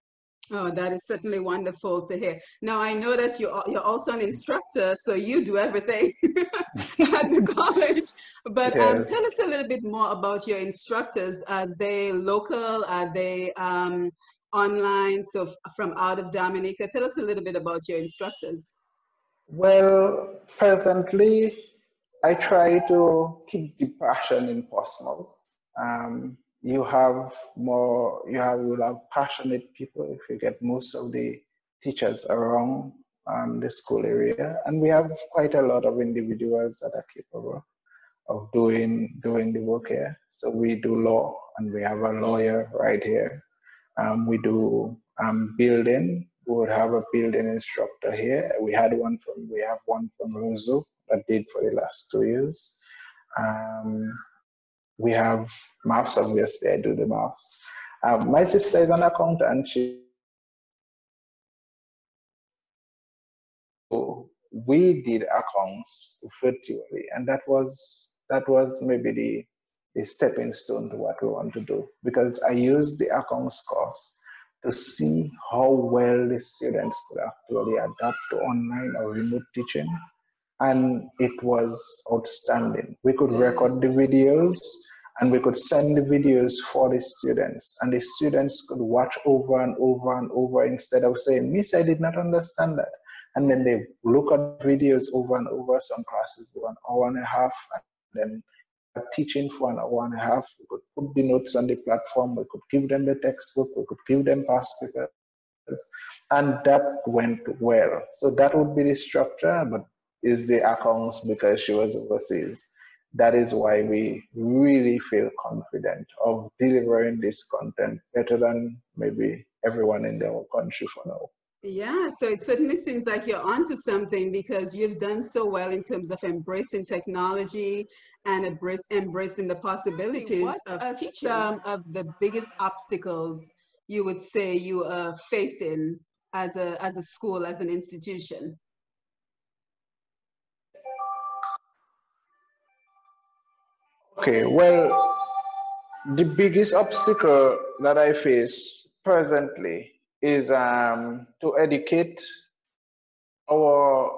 Oh, that is certainly wonderful to hear. Now, I know that you're, you're also an instructor, so you do everything at the college. But um, yes. um, tell us a little bit more about your instructors. Are they local? Are they um, online? So, from out of Dominica? Tell us a little bit about your instructors. Well, presently, I try to keep the passion in Portsmouth. Um, you have more you have you have passionate people if you get most of the teachers around um, the school area. And we have quite a lot of individuals that are capable of doing doing the work here. So we do law and we have a lawyer right here. Um, we do um, building we would have a building instructor here we had one from we have one from Roseau that did for the last two years um, we have maths, obviously, I do the maths. Um, my sister is an accountant. And she we did accounts virtually, and that was that was maybe the the stepping stone to what we want to do because I used the accounts course to see how well the students could actually adapt to online or remote teaching, and it was outstanding. We could record the videos and we could send the videos for the students. And the students could watch over and over and over instead of saying miss i did not understand that. And then they look at videos over and over. Some classes go an hour and a half and then teaching for an hour and a half. We could put the notes on the platform. We could give them the textbook. We could give them past papers. And that went well. So that would be the structure but is the accounts because she was overseas. That is why we really feel confident of delivering this content better than maybe everyone in our country for now. Yeah, so it certainly seems like you're onto something because you've done so well in terms of embracing technology and embrace, embracing the possibilities what of teaching. Some of the biggest obstacles you would say you are facing as a as a school, as an institution? Okay, well, the biggest obstacle that I face presently is um, to educate our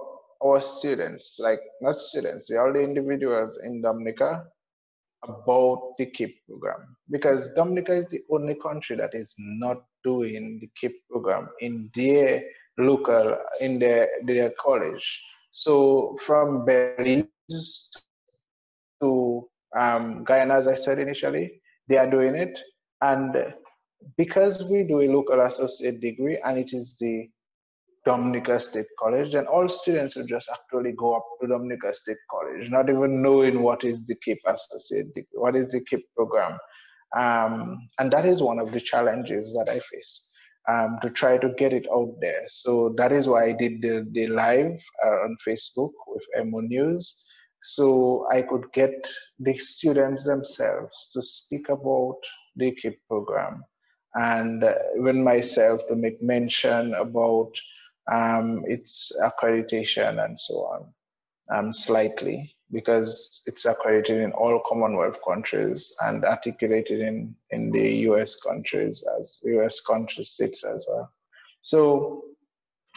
our students, like not students, the the individuals in Dominica about the CAPE program because Dominica is the only country that is not doing the CAPE program in their local in their their college. So from Belize to um, Guyana, as I said initially, they are doing it, and because we do a local associate degree and it is the Dominica State College, then all students will just actually go up to Dominica State College, not even knowing what is the CAPE associate degree, what is the CAPE program. Um, and that is one of the challenges that I face um, to try to get it out there. So that is why I did the, the live uh, on Facebook with Emo News. So I could get the students themselves to speak about the CAPE program and uh, even myself to make mention about um, its accreditation and so on um, slightly because it's accredited in all Commonwealth countries and articulated in, in the US countries as US country states as well. So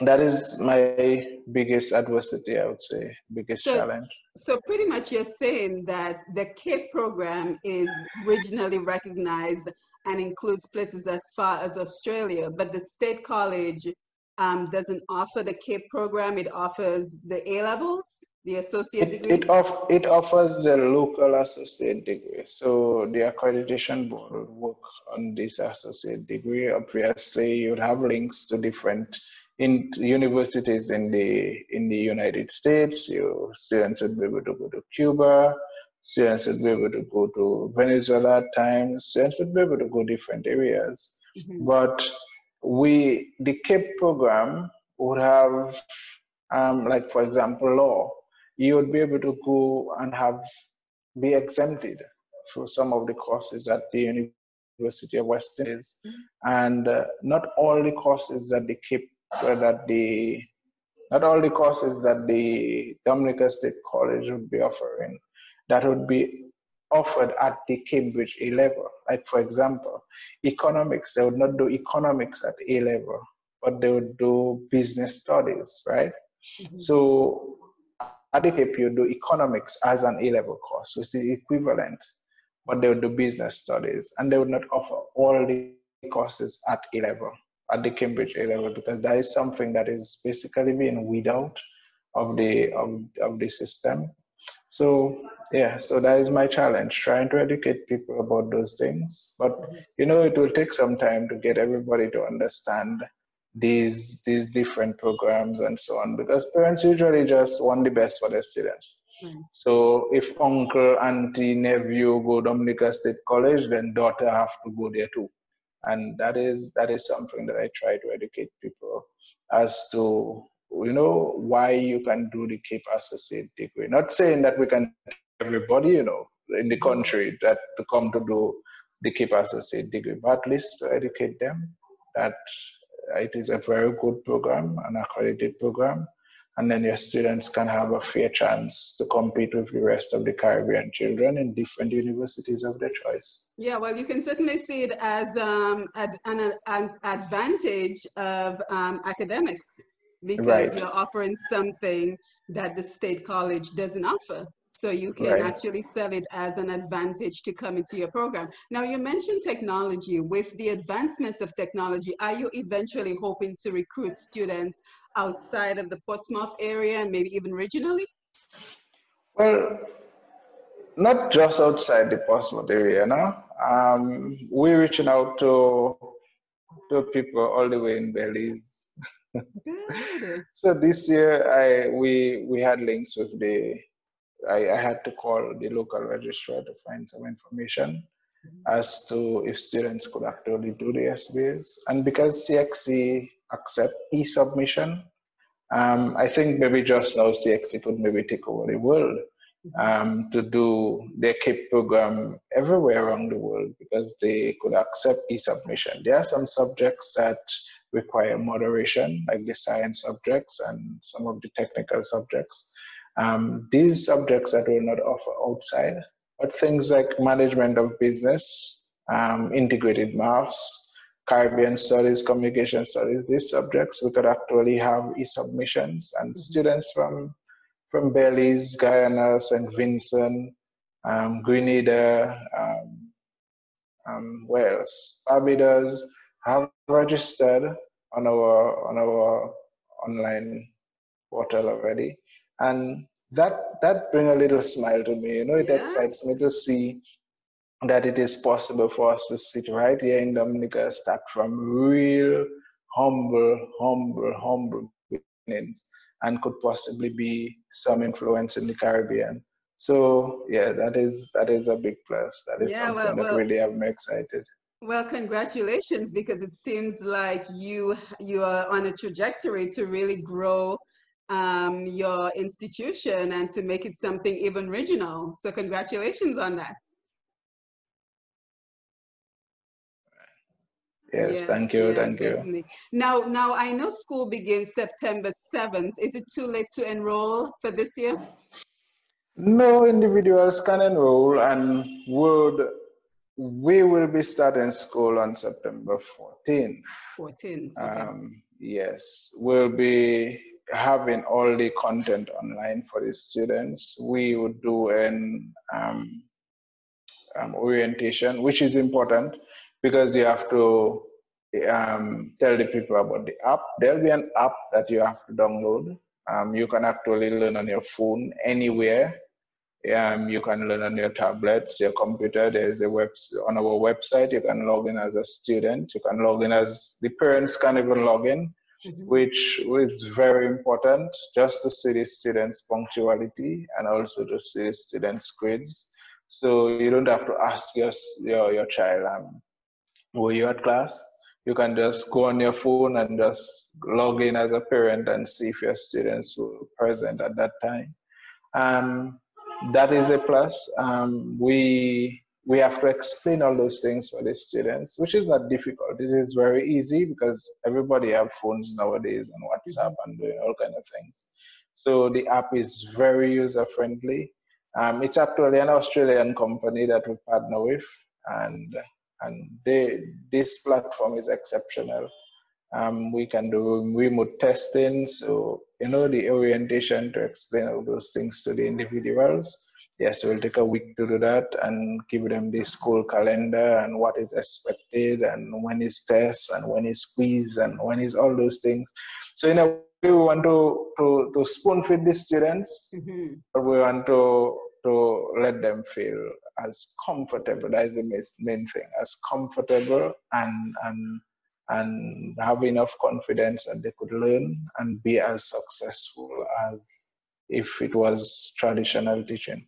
that is my biggest adversity, I would say, biggest So, challenge. so pretty much you're saying that the CAPE program is regionally recognized and includes places as far as Australia, but the state college um, doesn't offer the CAPE program. It offers the A levels, the associate It, it, off, it offers the local associate degree. So the accreditation board will work on this associate degree. Obviously, you would have links to different in universities in the in the United States. Your students would be able to go to Cuba. Students would be able to go to Venezuela at times. Students would be able to go different areas. Mhm. But we the CAPE program would have um, like for example law you would be able to go and have be exempted for some of the courses at the University of West Indies, and uh, not all the courses that the CAPE uh, that the not all the courses that the Dominica State College would be offering that would be offered at the Cambridge A level. Like for example, economics, they would not do economics at A level, but they would do business studies, right? Mhm. So at the you do economics as an A level course, which is equivalent, but they would do business studies, and they would not offer all the courses at A level, at the Cambridge A level, because that is something that is basically being weed out of the of, of the system. So yeah, so that is my challenge, trying to educate people about those things. But you know, it will take some time to get everybody to understand these these different programs and so on because parents usually just want the best for their students Right. so if uncle auntie nephew go dominica state college then daughter have to go there too and that is that is something that i try to educate people as to you know why you can do the cape associate degree not saying that we can everybody you know in the country that to come to do the cape associate degree but at least educate them that it is a very good program, an accredited program, and then your students can have a fair chance to compete with the rest of the Caribbean children in different universities of their choice. Yeah, well, you can certainly see it as um, an, an advantage of um, academics because Right. you're offering something that the state college doesn't offer. So you can Right. actually sell it as an advantage to come into your program. Now, you mentioned technology. With the advancements of technology, are you eventually hoping to recruit students outside of the Portsmouth area and maybe even regionally? Well, not just outside the Portsmouth area, no. Um, we're reaching out to to people all the way in Belize. So this year, I we we had links with the. I, I had to call the local registrar to find some information as to if students could actually do the SBAs. And because CXC accept e-submission, um, I think maybe just now CXC could maybe take over the world um, to do their CAPE program everywhere around the world because they could accept e-submission. There are some subjects that require moderation, like the science subjects and some of the technical subjects. Um, these subjects that will not offer outside, but things like management of business, um, integrated maths, Caribbean studies, communication studies, these subjects, we could actually have e-submissions and mm-hmm. students from from Belize, Guyana, St. Vincent, um, Grenada, um, um, Wales, Barbados have registered on our on our online portal already, and that that bring a little smile to me. You know, it yes. excites me to see that it is possible for us to sit right here in Dominica, start from real humble, humble, humble beginnings, and could possibly be some influence in the Caribbean. So yeah, that is that is a big plus. That is yeah, something well, that well, really have me excited. Well, congratulations, because it seems like you you are on a trajectory to really grow um, your institution and to make it something even regional. So congratulations on that. Yes, yeah, thank you, yeah, thank certainly. you. Now, now I know school begins September 7th. Is it too late to enroll for this year? No, individuals can enroll and would we will be starting school on September 14. 14. Okay. Um, yes, we'll be having all the content online for the students. We would do an um, um, orientation, which is important because you have to um, tell the people about the app. There'll be an app that you have to download. Um, you can actually learn on your phone anywhere um, you can learn on your tablets, your computer. There's a web on our website. You can log in as a student. You can log in as the parents can even log in, mm-hmm. which is very important just to see the students' punctuality and also to see the students' grades. So you don't have to ask your your, your child, um, were you at class? You can just go on your phone and just log in as a parent and see if your students were present at that time. Um, that is a plus. Um, we we have to explain all those things for the students, which is not difficult. It is very easy because everybody have phones nowadays and WhatsApp and doing all kind of things. So the app is very user friendly. Um, it's actually an Australian company that we partner with, and and they this platform is exceptional. Um, we can do remote testing. So, you know, the orientation to explain all those things to the individuals. Yes, we'll take a week to do that and give them the school calendar and what is expected and when is test and when is quiz and when is all those things. So in a way, we want to, to, to spoon feed the students, mm-hmm. but we want to, to let them feel as comfortable. That is the main thing, as comfortable and, and and have enough confidence that they could learn and be as successful as if it was traditional teaching.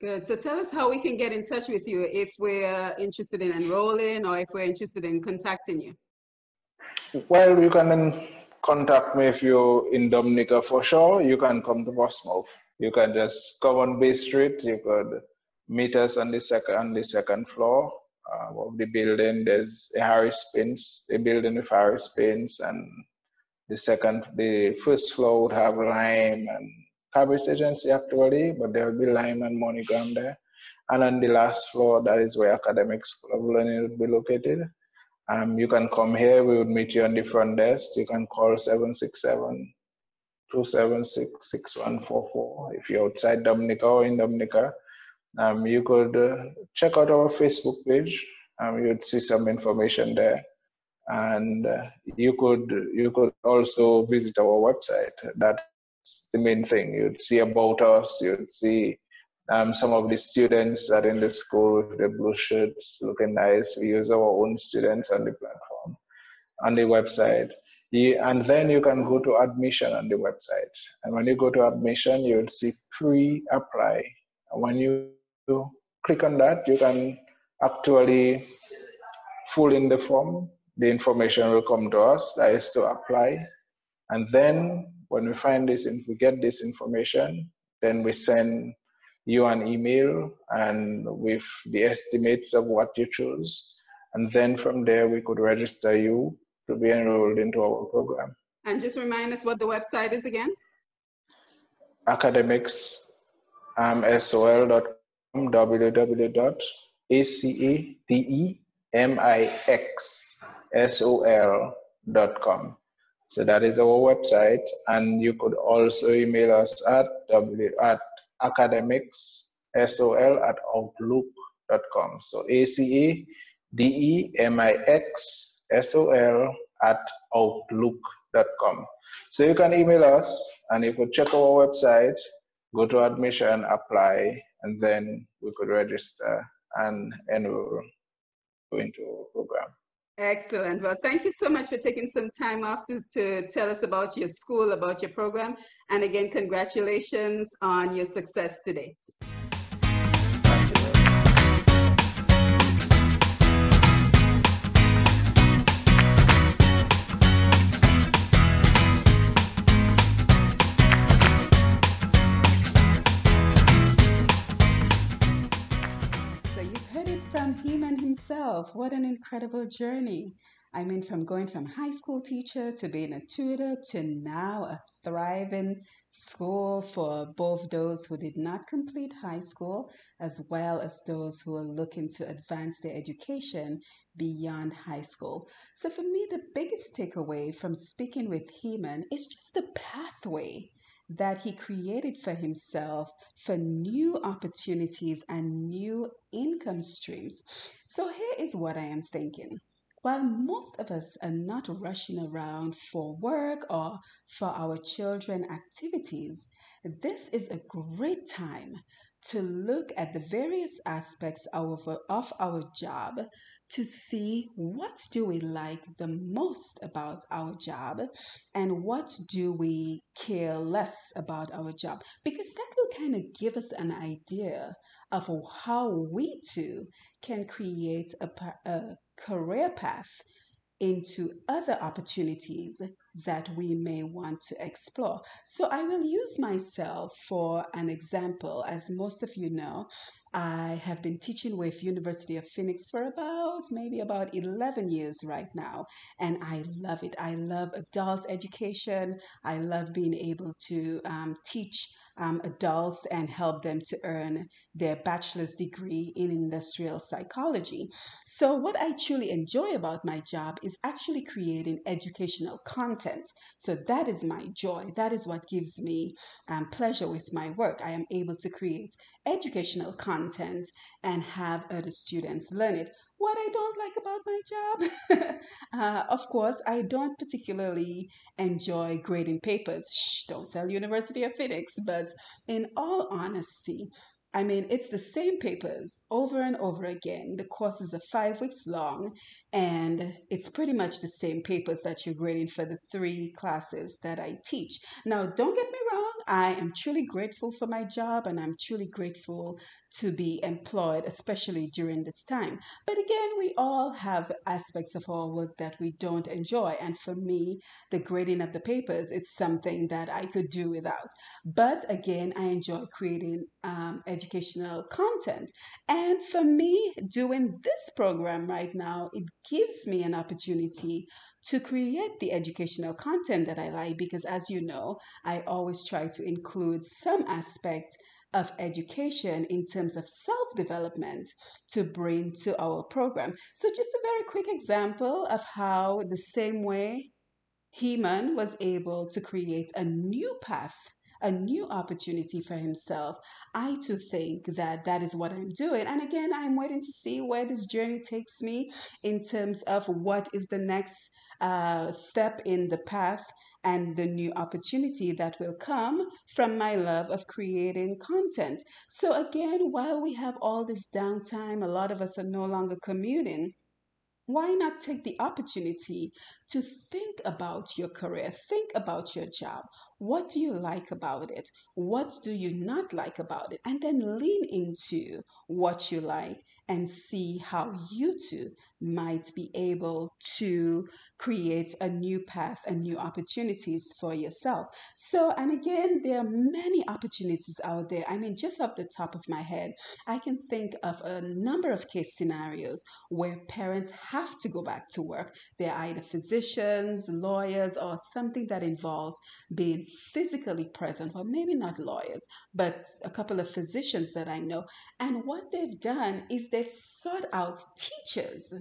Good. So tell us how we can get in touch with you if we're interested in enrolling or if we're interested in contacting you. Well, you can contact me if you're in Dominica for sure. You can come to Portsmouth. You can just come on Bay Street. You could meet us on the second on the second floor uh, of the building. There's a Harris Paints, a building with Harris Paints, and the second, the first floor would have lime and Cabbage Agency actually, but there will be lime and MoneyGram there. And on the last floor, that is where Academic School of Learning would be located. Um, you can come here, we would meet you on the front desk. You can call 767 276 6144 if you're outside Dominica or in Dominica um, you could uh, check out our Facebook page. Um, you'd see some information there, and uh, you could you could also visit our website. That's the main thing. You'd see about us. You'd see um, some of the students that are in the school with the blue shirts looking nice. We use our own students on the platform, on the website. and then you can go to admission on the website. And when you go to admission, you'll see pre-apply. When you you click on that, you can actually fill in the form. The information will come to us, that is to apply. And then when we find this, if we get this information, then we send you an email and with the estimates of what you choose. And then from there, we could register you to be enrolled into our program. And just remind us what the website is again? Academix um, sol.com www.acade M I X S O L dot com. So that is our website, and you could also email us at w at academix sol at outlook.com. So A C A D E M I X S O L at outlook.com. So you can email us, and you could check our website, go to admission, apply, and then we could register and enroll into our program. Excellent. Well, thank you so much for taking some time off to, to tell us about your school, about your program. And again, congratulations on your success to date. What an incredible journey. I mean, from going from high school teacher to being a tutor to now a thriving school for both those who did not complete high school as well as those who are looking to advance their education beyond high school. So for me, the biggest takeaway from speaking with Heman is just the pathway that he created for himself for new opportunities and new income streams. So here is what I am thinking. While most of us are not rushing around for work or for our children activities, this is a great time to look at the various aspects of, of our job to see what do we like the most about our job and what do we care less about our job because that will kind of give us an idea of how we too can create a, a career path into other opportunities that we may want to explore. So I will use myself for an example. As most of you know, I have been teaching with University of Phoenix for about maybe about 11 years right now and I love it. I love adult education. I love being able to um, teach um, adults and help them to earn their bachelor's degree in industrial psychology. So, what I truly enjoy about my job is actually creating educational content. So, that is my joy. That is what gives me um, pleasure with my work. I am able to create educational content and have other students learn it. What I don't like about my job, uh, of course, I don't particularly enjoy grading papers. Shh, don't tell University of Phoenix. But in all honesty, I mean, it's the same papers over and over again. The courses are five weeks long, and it's pretty much the same papers that you're grading for the three classes that I teach. Now, don't get me wrong, I am truly grateful for my job and I'm truly grateful to be employed, especially during this time. But again, we all have aspects of our work that we don't enjoy. And for me, the grading of the papers, it's something that I could do without. But again, I enjoy creating um, educational content. And for me, doing this program right now, it gives me an opportunity to create the educational content that I like because, as you know, I always try to include some aspect of education in terms of self development to bring to our program. So, just a very quick example of how the same way Heman was able to create a new path. A new opportunity for himself. I too think that that is what I'm doing. And again, I'm waiting to see where this journey takes me in terms of what is the next uh, step in the path and the new opportunity that will come from my love of creating content. So, again, while we have all this downtime, a lot of us are no longer commuting. Why not take the opportunity to think about your career, think about your job? What do you like about it? What do you not like about it? And then lean into what you like and see how you too might be able to create a new path and new opportunities for yourself. So, and again, there are many opportunities out there. I mean, just off the top of my head, I can think of a number of case scenarios where parents have to go back to work. They're either physicians, lawyers, or something that involves being physically present, or maybe not lawyers, but a couple of physicians that I know. And what they've done is they've sought out teachers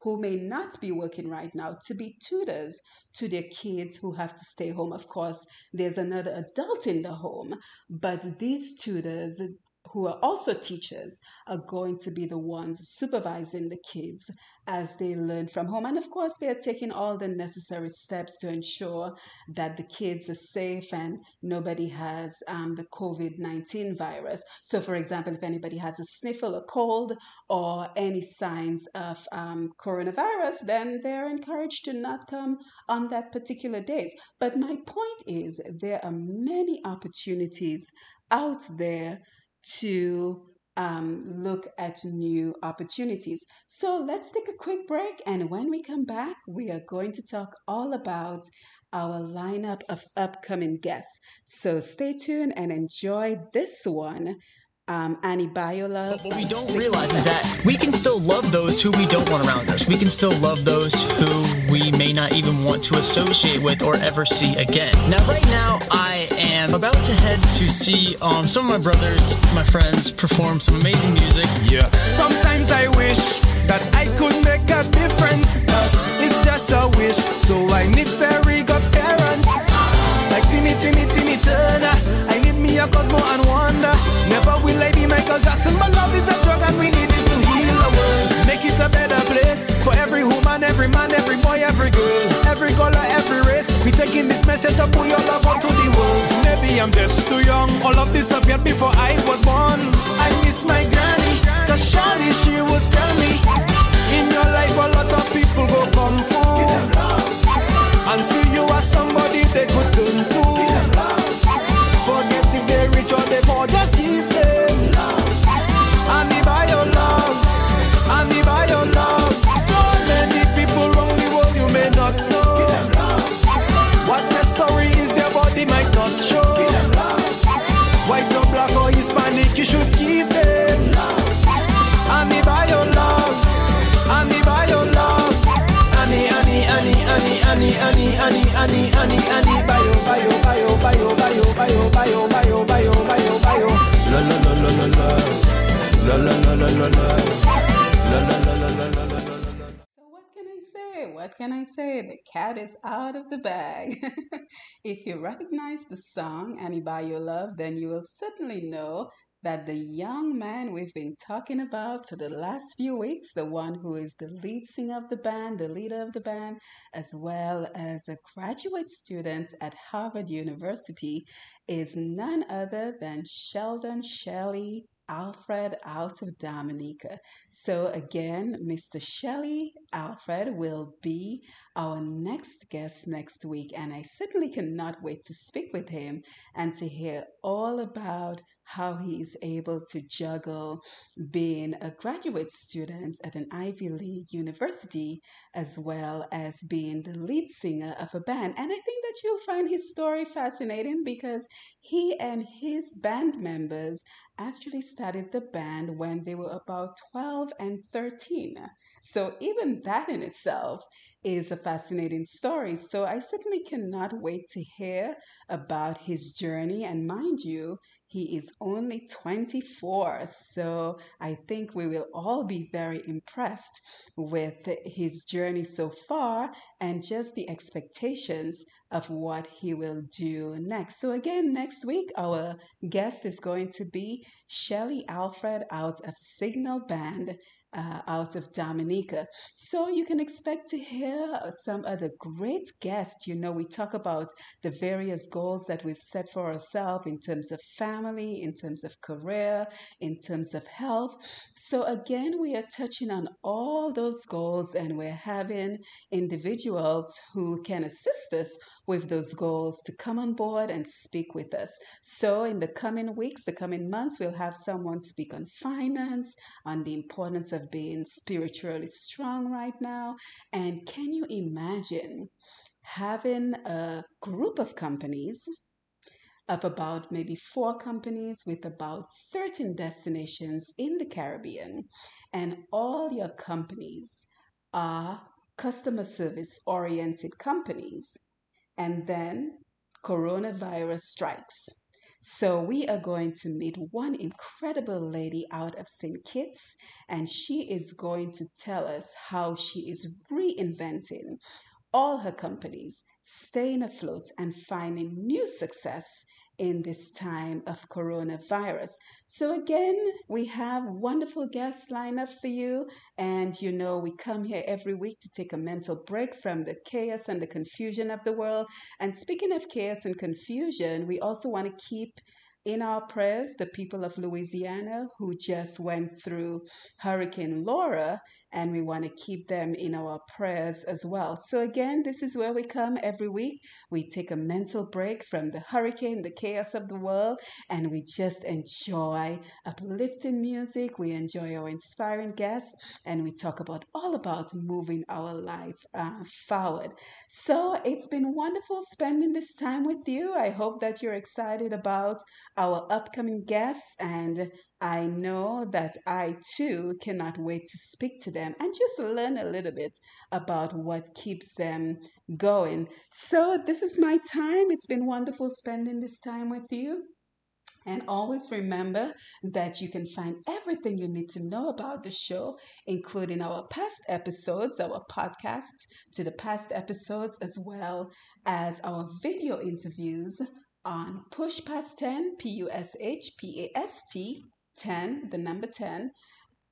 who may not be working right now to be tutors to their kids who have to stay home. Of course, there's another adult in the home, but these tutors who are also teachers are going to be the ones supervising the kids as they learn from home. And of course, they're taking all the necessary steps to ensure that the kids are safe and nobody has um, the COVID 19 virus. So, for example, if anybody has a sniffle, a cold, or any signs of um, coronavirus, then they're encouraged to not come on that particular days. But my point is, there are many opportunities out there to um, look at new opportunities. So let's take a quick break. And when we come back, we are going to talk all about our lineup of upcoming guests. So stay tuned and enjoy this one um, Annie Biola. What we don't realize is that we can still love those who we don't want around us. We can still love those who we may not even want to associate with or ever see again. Now, right now, I am about to head to see um, some of my brothers, my friends, perform some amazing music. Yeah. Sometimes I wish that I could make a difference. But it's just a wish, so I need very good parents. Like Timmy, Timmy, Timmy Turner. A Cosmo and Wanda. Never will I be Michael Jackson, but love is a drug and we need it to heal the world. Make it a better place for every woman, every man, every boy, every girl, every color, every race. We taking this message to put your love to the world. Maybe I'm just too young. All of this appeared before I was born. I miss my granny, cause surely she would tell me. In your life, a lot of people go come for and see you as somebody they could turn to. Annie, Annie, bayo, bayo, bayo. La la la la la la. La la la la la la. La la la la la la la la. So what can I say? What can I say? The cat is out of the bag. if you recognize the song Annie by Your Love, then you will certainly know that the young man we've been talking about for the last few weeks, the one who is the lead singer of the band, the leader of the band, as well as a graduate student at Harvard University, is none other than Sheldon Shelley Alfred out of Dominica. So, again, Mr. Shelley Alfred will be our next guest next week, and I certainly cannot wait to speak with him and to hear all about how he is able to juggle being a graduate student at an Ivy League university as well as being the lead singer of a band. And I think that you'll find his story fascinating because he and his band members actually started the band when they were about 12 and 13. So, even that in itself is a fascinating story. So, I certainly cannot wait to hear about his journey. And mind you, he is only 24. So, I think we will all be very impressed with his journey so far and just the expectations of what he will do next. So, again, next week, our guest is going to be Shelly Alfred out of Signal Band. Uh, out of Dominica. So you can expect to hear some other great guests. You know, we talk about the various goals that we've set for ourselves in terms of family, in terms of career, in terms of health. So again, we are touching on all those goals and we're having individuals who can assist us with those goals to come on board and speak with us. So, in the coming weeks, the coming months, we'll have someone speak on finance, on the importance of being spiritually strong right now. And can you imagine having a group of companies? Of about maybe four companies with about 13 destinations in the Caribbean, and all your companies are customer service oriented companies and then coronavirus strikes. So, we are going to meet one incredible lady out of St. Kitts, and she is going to tell us how she is reinventing all her companies, staying afloat, and finding new success in this time of coronavirus. So, again, we have wonderful guest lined up for you. And you know, we come here every week to take a mental break from the chaos and the confusion of the world. And speaking of chaos and confusion, we also want to keep in our prayers the people of Louisiana who just went through Hurricane Laura and we want to keep them in our prayers as well. So, again, this is where we come every week. We take a mental break from the hurricane, the chaos of the world, and we just enjoy uplifting music. We enjoy our inspiring guests, and we talk about all about moving our life uh, forward. So, it's been wonderful spending this time with you. I hope that you're excited about our upcoming guests and I know that I too cannot wait to speak to them and just learn a little bit about what keeps them going. So, this is my time. It's been wonderful spending this time with you. And always remember that you can find everything you need to know about the show, including our past episodes, our podcasts to the past episodes, as well as our video interviews on Push Past 10, P U S H P A S T 10, the number 10,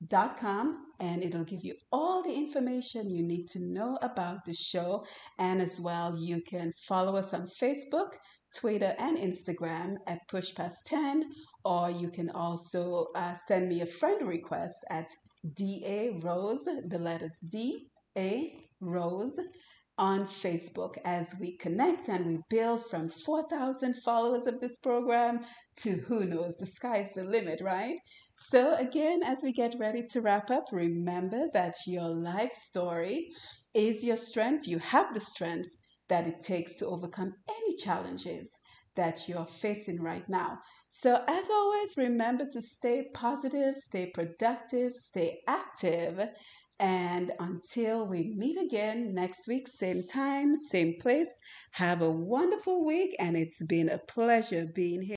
dot com and it'll give you all the information you need to know about the show. And as well you can follow us on facebook twitter and instagram at push past 10 or you can also uh, send me a friend request at da rose the letters d a rose on Facebook as we connect and we build from 4,000 followers of this program to who knows, the sky's the limit, right? So, again, as we get ready to wrap up, remember that your life story is your strength. You have the strength that it takes to overcome any challenges that you're facing right now. So, as always, remember to stay positive, stay productive, stay active and until we meet again next week, same time, same place, have a wonderful week. And it's been a pleasure being here.